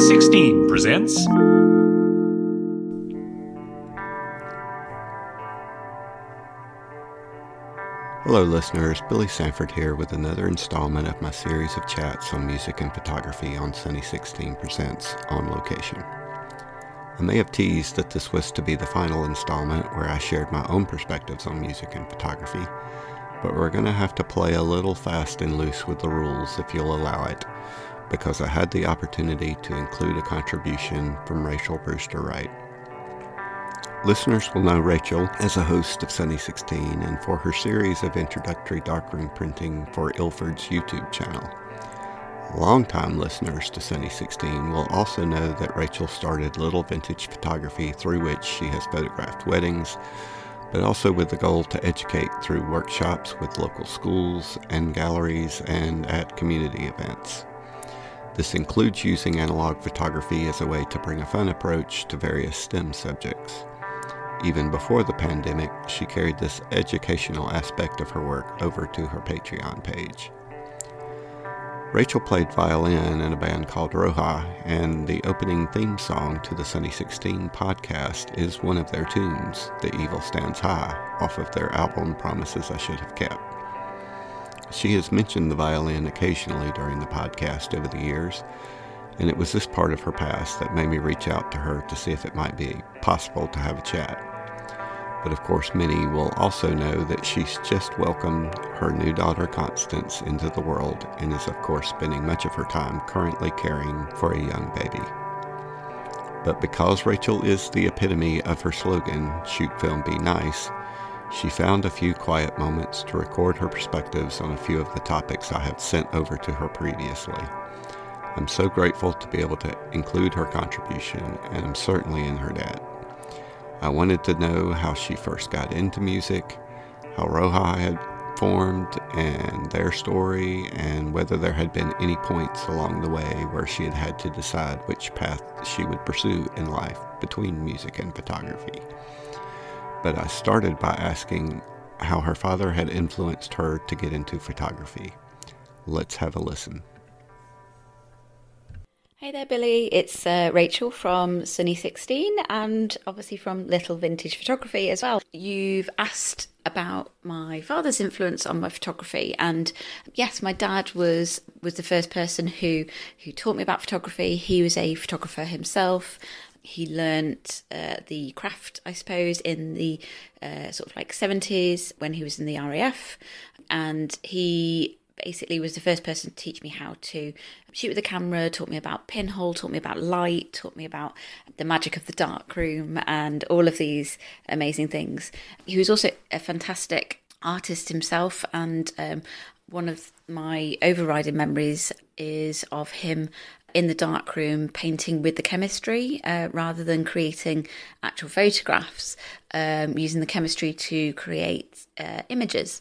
Sunny 16 presents. Hello, listeners. Billy Sanford here with another installment of my series of chats on music and photography on Sunny 16 Presents On Location. I may have teased that this was to be the final installment where I shared my own perspectives on music and photography, but we're going to have to play a little fast and loose with the rules if you'll allow it, because I had the opportunity to include a contribution from Rachel Brewster Wright. Listeners will know Rachel as a host of Sunny 16 and for her series of introductory darkroom printing for Ilford's YouTube channel. Longtime listeners to Sunny 16 will also know that Rachel started Little Vintage Photography, through which she has photographed weddings, but also with the goal to educate through workshops with local schools and galleries and at community events. This includes using analog photography as a way to bring a fun approach to various STEM subjects. Even before the pandemic, she carried this educational aspect of her work over to her Patreon page. Rachel played violin in a band called Roja, and the opening theme song to the Sunny 16 podcast is one of their tunes, The Evil Stands High, off of their album Promises I Should Have Kept. She has mentioned the violin occasionally during the podcast over the years, and it was this part of her past that made me reach out to her to see if it might be possible to have a chat. But of course, many will also know that she's just welcomed her new daughter Constance into the world and is, of course, spending much of her time currently caring for a young baby. But because Rachel is the epitome of her slogan, Shoot Film Be Nice, she found a few quiet moments to record her perspectives on a few of the topics I had sent over to her previously. I'm so grateful to be able to include her contribution, and I'm certainly in her debt. I wanted to know how she first got into music, how Roja had formed, and their story, and whether there had been any points along the way where she had had to decide which path she would pursue in life between music and photography. But I started by asking how her father had influenced her to get into photography. Let's have a listen. Hey there, Billy. It's uh, Rachel from Sunny 16 and obviously from Little Vintage Photography as well. You've asked about my father's influence on my photography and yes my dad was was the first person who who taught me about photography he was a photographer himself he learnt uh, the craft i suppose in the uh, sort of like 70s when he was in the raf and he basically was the first person to teach me how to shoot with a camera, taught me about pinhole, taught me about light, taught me about the magic of the dark room and all of these amazing things. He was also a fantastic artist himself and um, one of my overriding memories is of him in the dark room painting with the chemistry uh, rather than creating actual photographs um, using the chemistry to create uh, images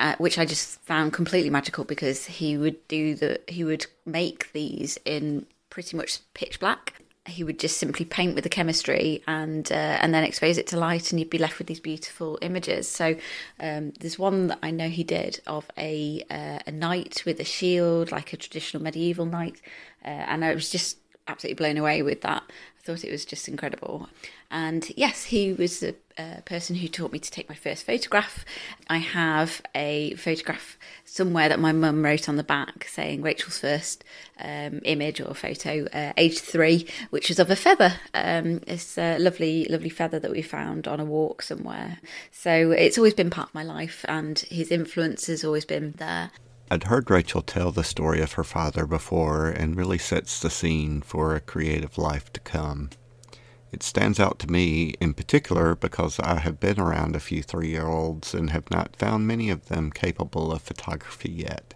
uh, which I just found completely magical because he would do the he would make these in pretty much pitch black. He would just simply paint with the chemistry and uh, and then expose it to light, and you'd be left with these beautiful images. So um, there's one that I know he did of a uh, a knight with a shield, like a traditional medieval knight, uh, and I was just absolutely blown away with that. I thought it was just incredible. And yes, he was the uh, person who taught me to take my first photograph. I have a photograph somewhere that my mum wrote on the back saying Rachel's first um, image or photo, uh, age three, which was of a feather. Um, it's a lovely, lovely feather that we found on a walk somewhere. So it's always been part of my life, and his influence has always been there. I'd heard Rachel tell the story of her father before and really sets the scene for a creative life to come. It stands out to me in particular because I have been around a few three year olds and have not found many of them capable of photography yet.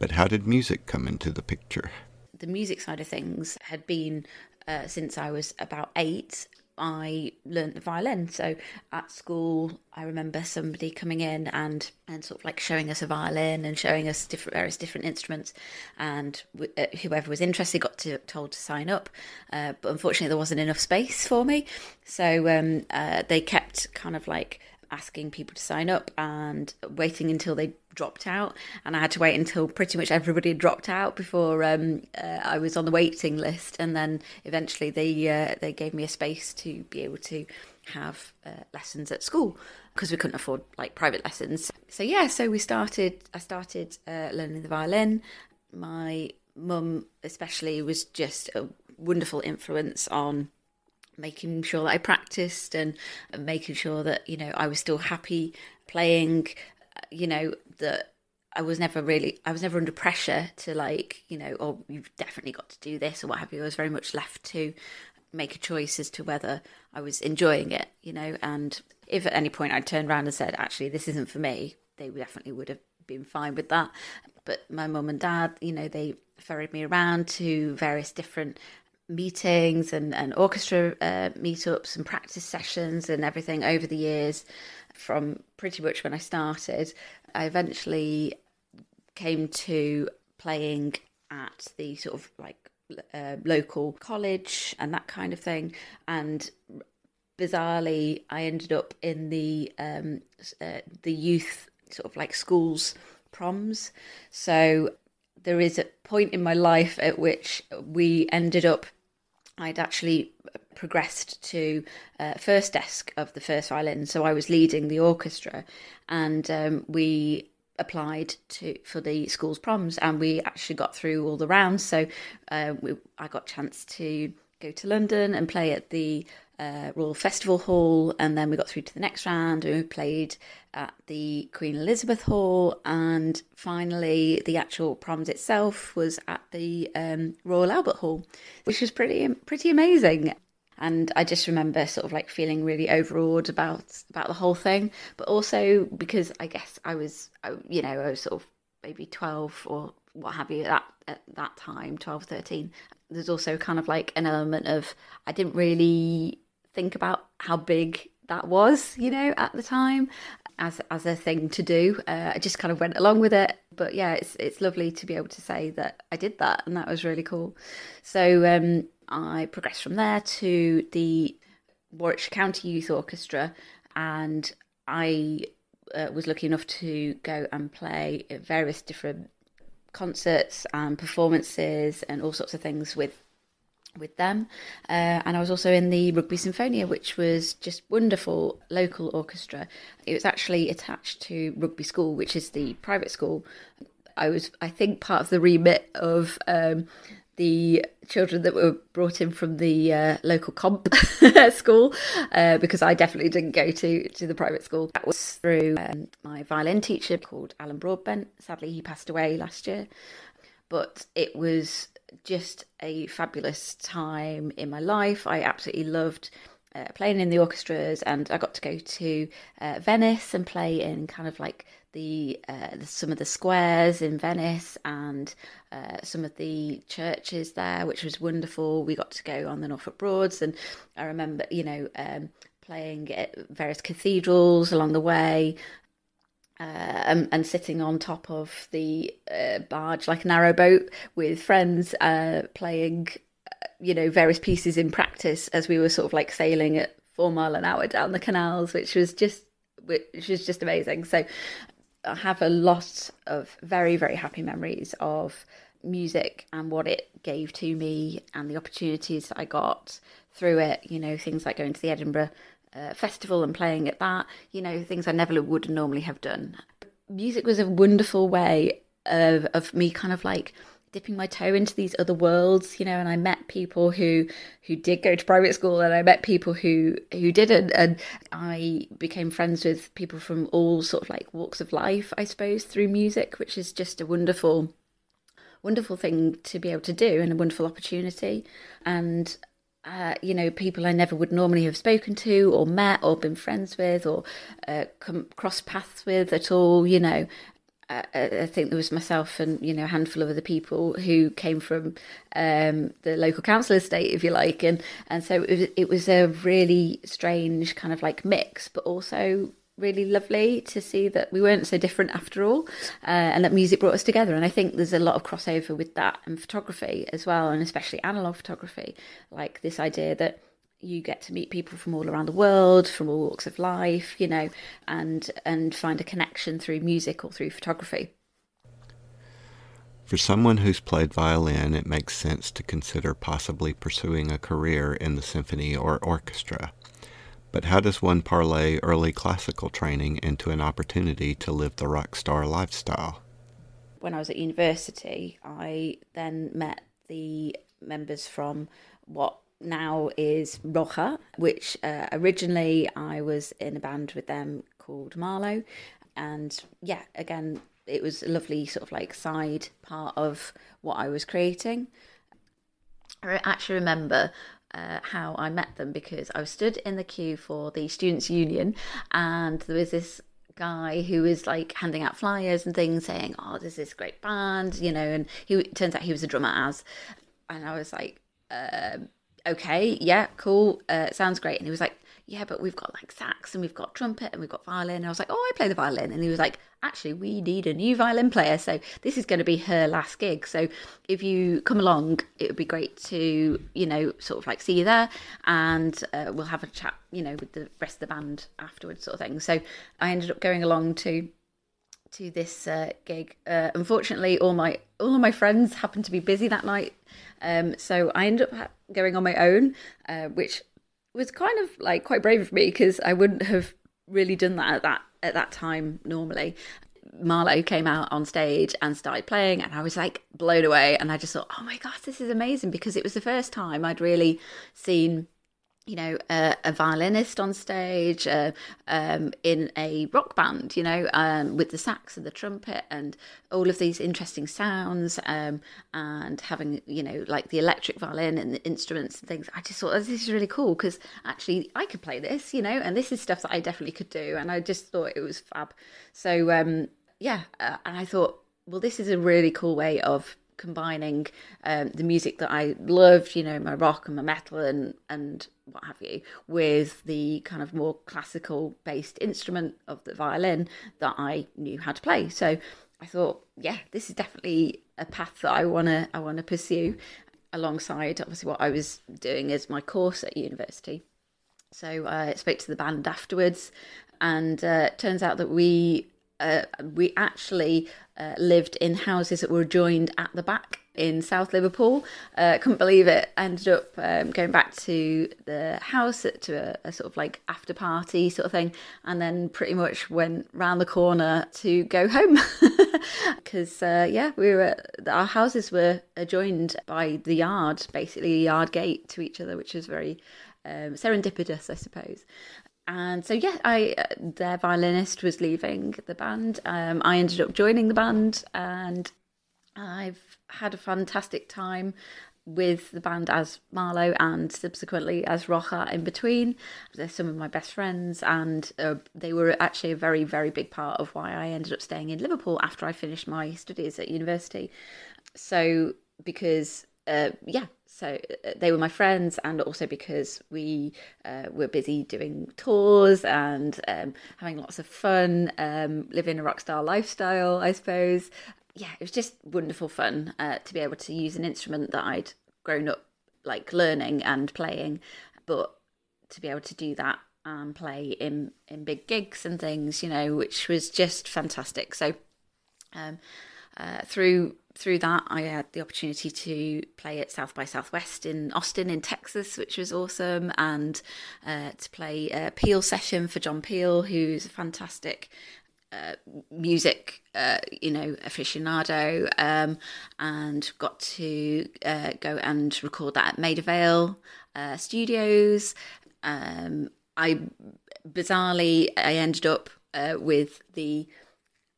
But how did music come into the picture? The music side of things had been uh, since I was about eight, I learned the violin. So at school, I remember somebody coming in and and sort of like showing us a violin and showing us different various different instruments, and uh, whoever was interested got to, told to sign up. Uh, but unfortunately, there wasn't enough space for me, so um, uh, they kept kind of like asking people to sign up and waiting until they dropped out. And I had to wait until pretty much everybody had dropped out before um, uh, I was on the waiting list. And then eventually they uh, they gave me a space to be able to have uh, lessons at school because we couldn't afford like private lessons. So yeah, so we started. I started uh, learning the violin. My mum, especially, was just a wonderful influence on making sure that I practiced and making sure that you know I was still happy playing. Uh, you know that I was never really I was never under pressure to like you know oh you've definitely got to do this or what have you. I was very much left to make a choice as to whether I was enjoying it. You know, and if at any point I turned around and said actually this isn't for me, they definitely would have been fine with that. But my mum and dad, you know, they ferried me around to various different meetings and, and orchestra uh, meetups and practice sessions and everything over the years from pretty much when I started. I eventually came to playing at the sort of like uh, local college and that kind of thing. And bizarrely, I ended up in the um, uh, the youth sort of like schools proms. So there is a point in my life at which we ended up I'd actually progressed to uh, first desk of the first violin, so I was leading the orchestra, and um, we applied to for the school's proms, and we actually got through all the rounds. So uh, we, I got chance to go to London and play at the uh, Royal Festival Hall, and then we got through to the next round. And we played at the Queen Elizabeth Hall, and finally, the actual proms itself was at the um, Royal Albert Hall, which was pretty pretty amazing. And I just remember sort of like feeling really overawed about about the whole thing, but also because I guess I was, you know, I was sort of maybe twelve or what have you at that, at that time 12 13 there's also kind of like an element of i didn't really think about how big that was, you know, at the time as as a thing to do. Uh, I just kind of went along with it. But yeah, it's it's lovely to be able to say that I did that, and that was really cool. So um, I progressed from there to the Warwickshire County Youth Orchestra, and I uh, was lucky enough to go and play various different concerts and performances and all sorts of things with with them. Uh, and I was also in the Rugby Sinfonia, which was just wonderful local orchestra. It was actually attached to Rugby School, which is the private school. I was, I think, part of the remit of um, the children that were brought in from the uh, local comp school, uh, because I definitely didn't go to, to the private school. That was through um, my violin teacher called Alan Broadbent. Sadly, he passed away last year. But it was just a fabulous time in my life. I absolutely loved uh, playing in the orchestras, and I got to go to uh, Venice and play in kind of like the, uh, the some of the squares in Venice and uh, some of the churches there, which was wonderful. We got to go on the Norfolk Broads, and I remember, you know. Um, playing at various cathedrals along the way, uh, and, and, sitting on top of the uh, barge like a narrow boat with friends uh, playing uh, you know various pieces in practice as we were sort of like sailing at four mile an hour down the canals which was just which was just amazing. So i have a lot of very very happy memories of music and what it gave to me and the opportunities that i got through it you know things like going to the edinburgh uh, festival and playing at that, you know, things I never would normally have done. Music was a wonderful way of, of me kind of like dipping my toe into these other worlds, you know, and I met people who who did go to private school and I met people who who didn't and I became friends with people from all sort of like walks of life, I suppose, through music, which is just a wonderful wonderful thing to be able to do and a wonderful opportunity. And uh, you know, people I never would normally have spoken to or met or been friends with or uh, come cross paths with at all. You know, uh, I think there was myself and you know a handful of other people who came from um, the local council estate, if you like, and and so it was, it was a really strange kind of like mix, but also really lovely to see that we weren't so different after all, uh, and that music brought us together. And I think there's a lot of crossover with that and photography as well, and especially analog photography, like this idea that you get to meet people from all around the world, from all walks of life, you know, and and find a connection through music or through photography. For someone who's played violin, it makes sense to consider possibly pursuing a career in the symphony or orchestra. But how does one parlay early classical training into an opportunity to live the rock star lifestyle? When I was at university, I then met the members from what now is Roja, which uh, originally I was in a band with them called Marlowe. And yeah, again, it was a lovely sort of like side part of what I was creating. I actually remember uh, how I met them because I was stood in the queue for the Students' Union and there was this guy who was like handing out flyers and things saying, Oh, there's this great band, you know, and he turns out he was a drummer as. And I was like, um, okay, yeah, cool, uh, sounds great. And he was like, yeah, but we've got like sax and we've got trumpet and we've got violin. And I was like, oh, I play the violin. And he was like, actually, we need a new violin player. So this is going to be her last gig. So if you come along, it would be great to, you know, sort of like see you there and uh, we'll have a chat, you know, with the rest of the band afterwards, sort of thing. So I ended up going along to to this uh, gig. Uh, unfortunately, all my all of my friends happened to be busy that night, um, so I ended up going on my own, uh, which was kind of like quite brave of me because I wouldn't have really done that at that at that time normally. Marlowe came out on stage and started playing, and I was like blown away. And I just thought, oh my gosh, this is amazing because it was the first time I'd really seen you know, a, a, violinist on stage uh, um, in a rock band, you know, um, with the sax and the trumpet and all of these interesting sounds um, and having, you know, like the electric violin and the instruments and things. I just thought, oh, this is really cool because actually I could play this, you know, and this is stuff that I definitely could do. And I just thought it was fab. So, um, yeah, uh, and I thought, well, this is a really cool way of combining um, the music that I loved, you know, my rock and my metal and and what have you, with the kind of more classical based instrument of the violin that I knew how to play. So I thought, yeah, this is definitely a path that I wanna I wanna pursue alongside obviously what I was doing as my course at university. So I spoke to the band afterwards, and uh, it turns out that we uh, we actually uh, lived in houses that were joined at the back in South Liverpool. Uh, couldn't believe it. Ended up um, going back to the house to a, a, sort of like after party sort of thing, and then pretty much went round the corner to go home because uh, yeah, we were our houses were adjoined by the yard, basically a yard gate to each other, which was very um, serendipitous, I suppose and so yeah i uh, their violinist was leaving the band um, i ended up joining the band and i've had a fantastic time with the band as Marlowe and subsequently as Roja in between. They're some of my best friends, and uh, they were actually a very, very big part of why I ended up staying in Liverpool after I finished my studies at university. So, because uh, yeah, so uh, they were my friends, and also because we uh, were busy doing tours and um, having lots of fun, um, living a rock star lifestyle, I suppose. Yeah, it was just wonderful fun uh, to be able to use an instrument that I'd grown up like learning and playing, but to be able to do that and play in in big gigs and things, you know, which was just fantastic. So, um, uh, through through that, I had the opportunity to play at South by Southwest in Austin, in Texas, which was awesome, and uh, to play a Peel session for John Peel, who's a fantastic uh, music, uh, you know, aficionado, um, and got to uh, go and record that at Maida Vale uh, Studios. Um, I bizarrely, I ended up uh, with the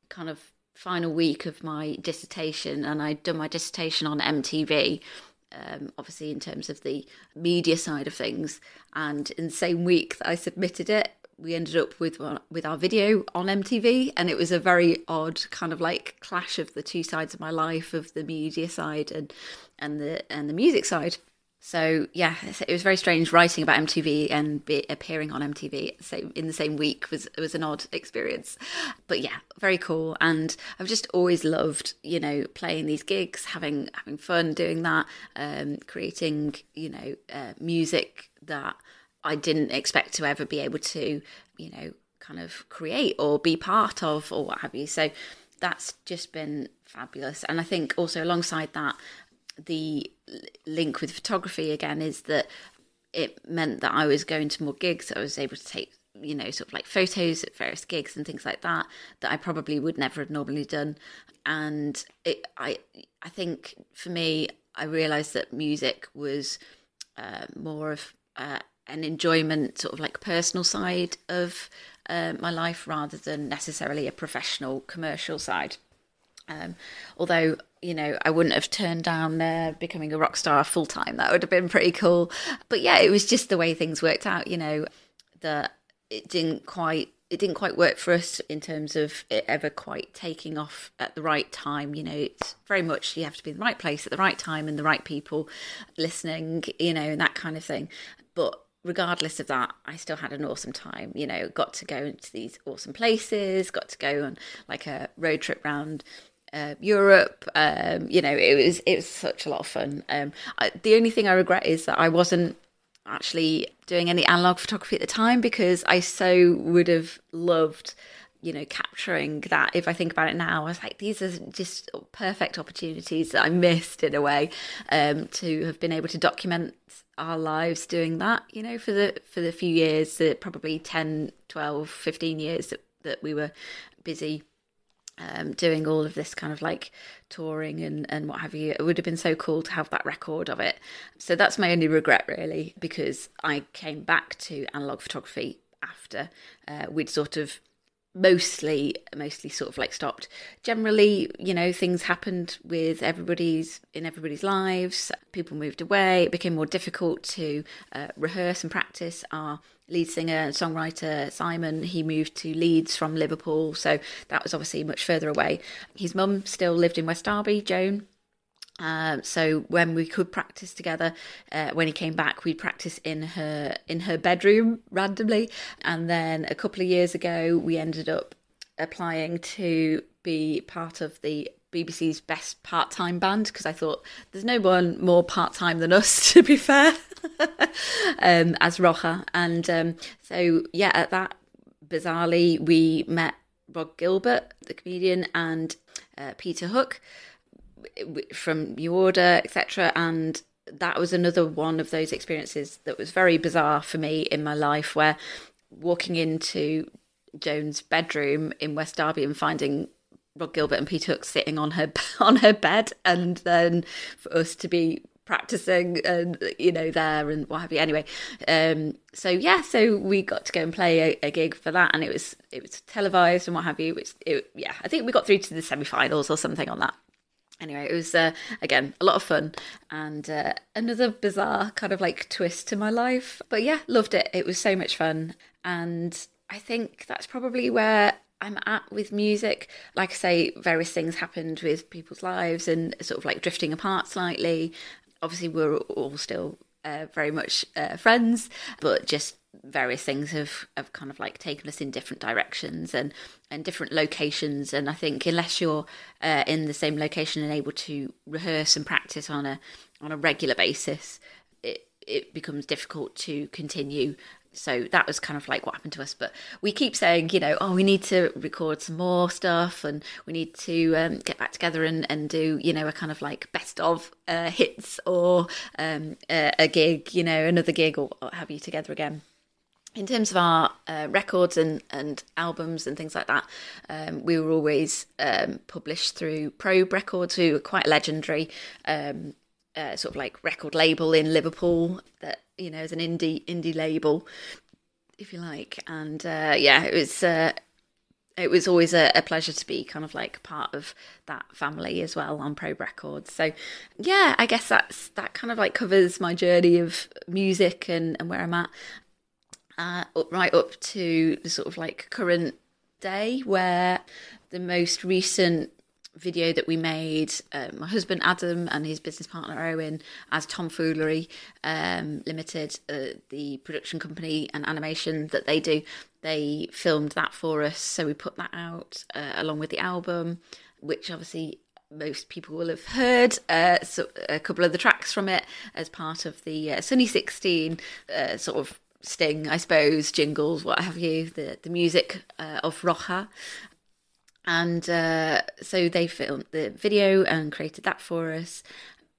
kind of final week of my dissertation, and I'd done my dissertation on MTV. Um, obviously, in terms of the media side of things, and in the same week that I submitted it, we ended up with with our video on MTV, and it was a very odd kind of like clash of the two sides of my life, of the media side and and the and the music side. So yeah, it was very strange writing about MTV and be, appearing on MTV in the same week was was an odd experience, but yeah, very cool. And I've just always loved you know playing these gigs, having having fun doing that, um, creating you know uh, music that I didn't expect to ever be able to you know kind of create or be part of or what have you. So that's just been fabulous. And I think also alongside that, the link with photography again is that it meant that I was going to more gigs. I was able to take, you know, sort of like photos at various gigs and things like that that I probably would never have normally done. And it, I, I think for me, I realised that music was uh, more of uh, an enjoyment, sort of like personal side of uh, my life rather than necessarily a professional commercial side. Um, although you know, I wouldn't have turned down uh, becoming a rock star full time. That would have been pretty cool. But yeah, it was just the way things worked out. You know, that it didn't quite it didn't quite work for us in terms of it ever quite taking off at the right time. You know, it's very much you have to be in the right place at the right time and the right people listening. You know, and that kind of thing. But regardless of that, I still had an awesome time. You know, got to go into these awesome places, got to go on like a road trip around uh, Europe. Um, you know, it was it was such a lot of fun. Um, I, the only thing I regret is that I wasn't actually doing any analog photography at the time because I so would have loved you know capturing that if i think about it now i was like these are just perfect opportunities that i missed in a way um, to have been able to document our lives doing that you know for the for the few years that probably 10 12 15 years that, that we were busy um, doing all of this kind of like touring and, and what have you. It would have been so cool to have that record of it. So that's my only regret, really, because I came back to analog photography after uh, we'd sort of mostly mostly sort of like stopped generally you know things happened with everybody's in everybody's lives people moved away it became more difficult to uh, rehearse and practice our lead singer and songwriter Simon, he moved to Leeds from Liverpool, so that was obviously much further away. His mum still lived in West Derby, Joan. Um, so when we could practice together, uh, when he came back, we'd practice in her in her bedroom randomly, and then a couple of years ago, we ended up applying to be part of the BBC's best part time band because I thought there's no one more part time than us, to be fair, um, as Roja. And um, so, yeah, at that, bizarrely, we met Rhod Gilbert, the comedian, and uh, Peter Hook from New Order, etc. And that was another one of those experiences that was very bizarre for me in my life where walking into Joan's bedroom in West Derby and finding Rhod Gilbert and Pete Hook sitting on her on her bed, and then for us to be practicing and you know there and what have you. Anyway, um, so yeah, so we got to go and play a, a, gig for that, and it was it was televised and what have you. Which it, yeah, I think we got through to the semi-finals or something on that. Anyway, it was uh, again a lot of fun and uh, another bizarre kind of like twist to my life. But yeah, loved it. It was so much fun, and I think that's probably where I'm at with music. Like I say, various things happened with people's lives and sort of like drifting apart slightly. Obviously, we're all still uh, very much uh, friends, but just various things have, have kind of like taken us in different directions and, and different locations. And I think unless you're uh, in the same location and able to rehearse and practice on a on a regular basis, it it becomes difficult to continue. So that was kind of like what happened to us. But we keep saying you know oh we need to record some more stuff and we need to um, get back together and, and do you know a kind of like best of uh, hits or um, a, a, gig you know another gig or what have you together again in terms of our uh, records and, and albums and things like that, um, we were always um, published through Probe Records, who are quite legendary um, uh, sort of like record label in Liverpool that you know is an indie indie label, if you like. And uh, yeah, it was uh, it was always a, a, pleasure to be kind of like part of that family as well on Probe Records. So yeah, I guess that's that kind of like covers my journey of music and and where I'm at. Uh, right up to the sort of like current day where the most recent video that we made, uh, my husband Adam and his business partner Owen, as Tomfoolery um, Limited, uh, the production company and animation that they do, they filmed that for us. So we put that out uh, along with the album, which obviously most people will have heard uh, so a couple of the tracks from it as part of the uh, Sunny 16 uh, sort of sting, I suppose, jingles, what have you, the, the music uh, of Roja. And uh, so they filmed the video and created that for us.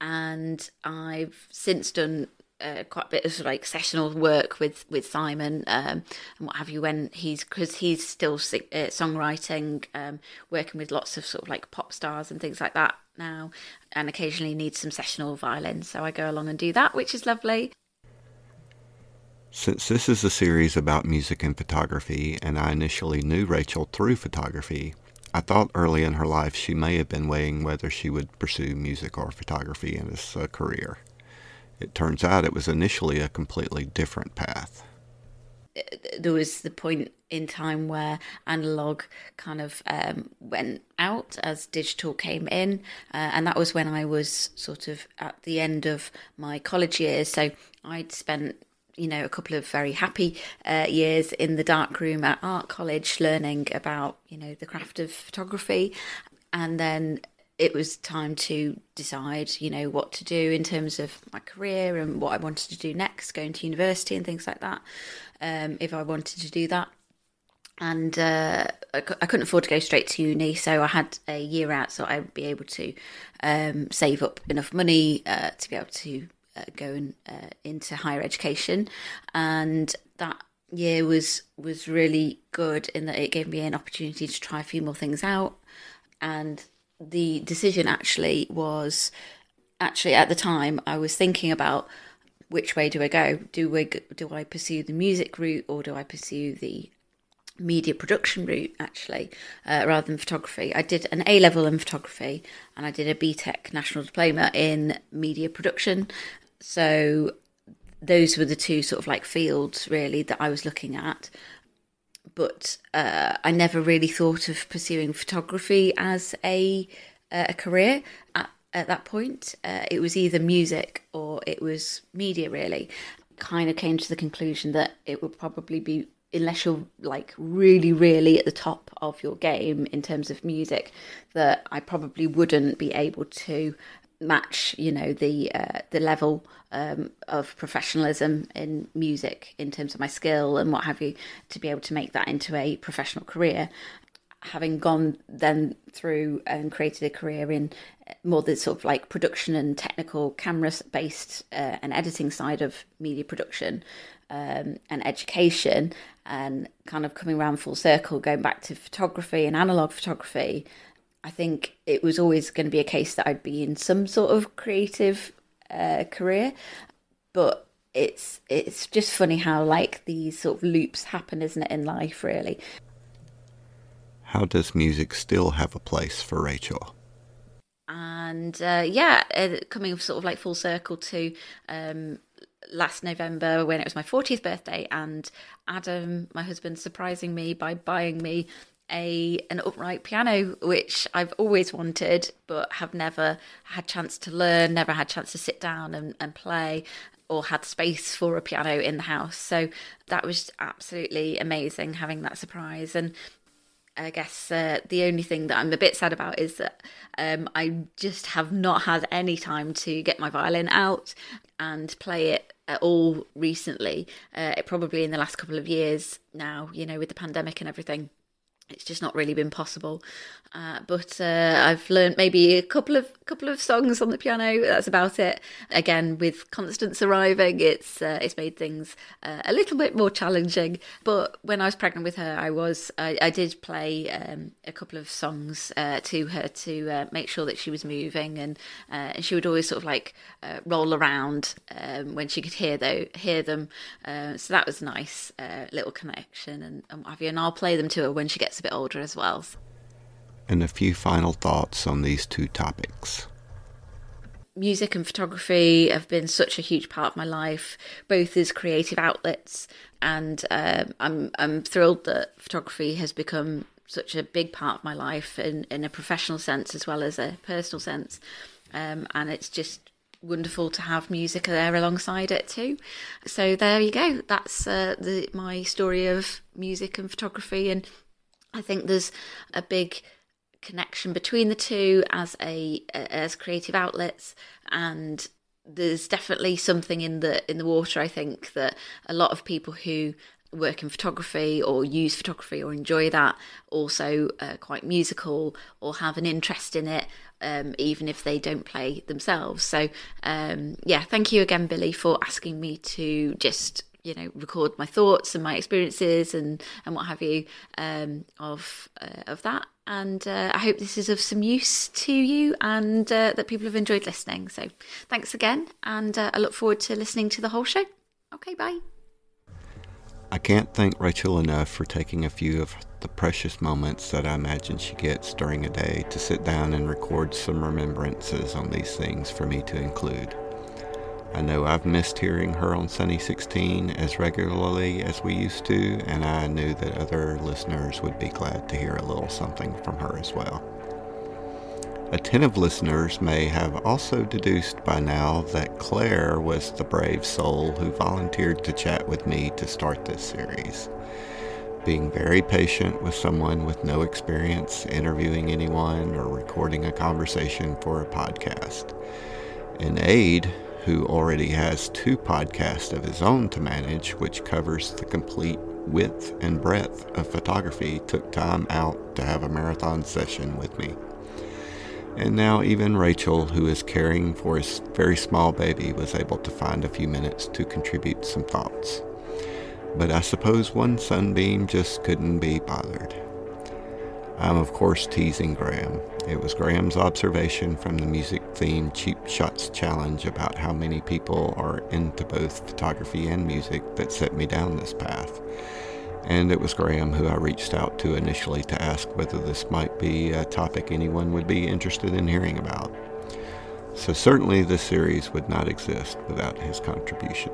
And I've since done uh, quite a bit of like sessional work with with Simon um, and what have you when he's because he's still sing, uh, songwriting, um, working with lots of sort of like pop stars and things like that now, and occasionally needs some sessional violin. So I go along and do that, which is lovely. Since this is a series about music and photography, and I initially knew Rachel through photography, I thought early in her life she may have been weighing whether she would pursue music or photography as a career. It turns out it was initially a completely different path. There was the point in time where analog kind of um, went out as digital came in, uh, and that was when I was sort of at the end of my college years. So I'd spent you know, a couple of very happy uh, years in the dark room at art college, learning about, you know, the craft of photography. And then it was time to decide, you know, what to do in terms of my career and what I wanted to do next, going to university and things like that, um, if I wanted to do that. And uh, I, I, couldn't afford to go straight to uni, so I had a year out, so I'd be able to um, save up enough money uh, to be able to going uh, into higher education, and that year was was really good in that it gave me an opportunity to try a few more things out, and the decision actually was actually at the time I was thinking about which way do I go? Do I do I pursue the music route or do I pursue the media production route actually uh, rather than photography. I did an A level in photography and I did a BTEC national diploma in media production so those were the two sort of like fields really that I was looking at. But uh, I never really thought of pursuing photography as a a career at, at that point. Uh, it was either music or it was media. Really, kind of came to the conclusion that it would probably be unless you're like really really at the top of your game in terms of music that I probably wouldn't be able to match you know the uh, the level um, of professionalism in music in terms of my skill and what have you to be able to make that into a professional career. Having gone then through and created a career in more the sort of like production and technical camera based uh, and editing side of media production um, and education and kind of coming around full circle going back to photography and analog photography I think it was always going to be a case that I'd be in some sort of creative uh, career, but it's it's just funny how like these sort of loops happen, isn't it, in life? Really. How does music still have a place for Rachel? And uh, yeah, uh, coming sort of like full circle to um, last November when it was my 40th birthday, and Adam, my husband, surprising me by buying me a an upright piano, which I've always wanted, but have never had chance to learn, never had chance to sit down and, and play or had space for a piano in the house. So that was absolutely amazing having that surprise. And I guess uh, the only thing that I'm a bit sad about is that um, I just have not had any time to get my violin out and play it at all recently. Uh, probably in the last couple of years now, you know, with the pandemic and everything it's just not really been possible. Uh, but uh, I've learned maybe a couple of couple of songs on the piano. That's about it. Again, with Constance arriving, it's uh, it's made things uh, a little bit more challenging. But when I was pregnant with her, I was I, I did play um, a couple of songs uh, to her to uh, make sure that she was moving, and and she would always sort of like roll around um, when she could hear though hear them. so that was nice, little connection, and, you. And I'll play them to her when she gets a bit older as well and a few final thoughts on these two topics. Music and photography have been such a huge part of my life, both as creative outlets, and um, I'm I'm thrilled that photography has become such a big part of my life in, in a professional sense as well as a personal sense. Um, and it's just wonderful to have music there alongside it too. So there you go. That's uh, the, my story of music and photography, and I think there's a big connection between the two as a as creative outlets and there's definitely something in the in the water i think that a lot of people who work in photography or use photography or enjoy that also uh, quite musical or have an interest in it um, even if they don't play themselves. So um, yeah thank you again billy for asking me to just you know record my thoughts and my experiences and and what have you um, of uh, of that. And uh, I hope this is of some use to you and uh, that people have enjoyed listening. So thanks again and uh, I look forward to listening to the whole show. Okay bye. I can't thank Rachel enough for taking a few of the precious moments that I imagine she gets during a day to sit down and record some remembrances on these things for me to include. I know I've missed hearing her on Sunny 16 as regularly as we used to, and I knew that other listeners would be glad to hear a little something from her as well. Attentive listeners may have also deduced by now that Claire was the brave soul who volunteered to chat with me to start this series. Being very patient with someone with no experience interviewing anyone or recording a conversation for a podcast. And Ade, who already has two podcasts of his own to manage, which covers the complete width and breadth of photography, took time out to have a marathon session with me. And now even Rachel, who is caring for a very small baby, was able to find a few minutes to contribute some thoughts. But I suppose one sunbeam just couldn't be bothered. I'm of course teasing Graham. It was Graham's observation from the music-themed Cheap Shots Challenge about how many people are into both photography and music that set me down this path and it was Graham who I reached out to initially to ask whether this might be a topic anyone would be interested in hearing about. So certainly this series would not exist without his contribution.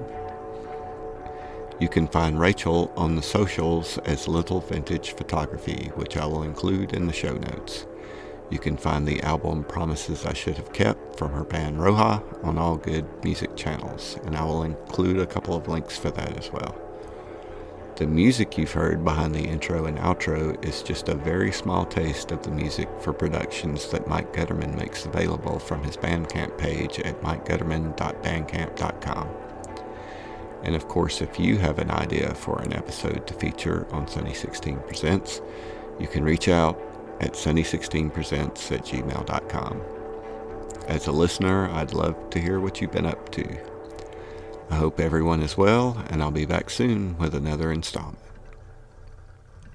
You can find Rachel on the socials as Little Vintage Photography, which I will include in the show notes. You can find the album Promises I Should Have Kept from her band Roja on all good music channels, and I will include a couple of links for that as well. The music you've heard behind the intro and outro is just a very small taste of the music for productions that Mike Gutterman makes available from his Bandcamp page at mikegutterman.bandcamp.com. And of course, if you have an idea for an episode to feature on Sunny 16 Presents, you can reach out at sunny16presents at gmail.com. As a listener, I'd love to hear what you've been up to. I hope everyone is well, and I'll be back soon with another installment.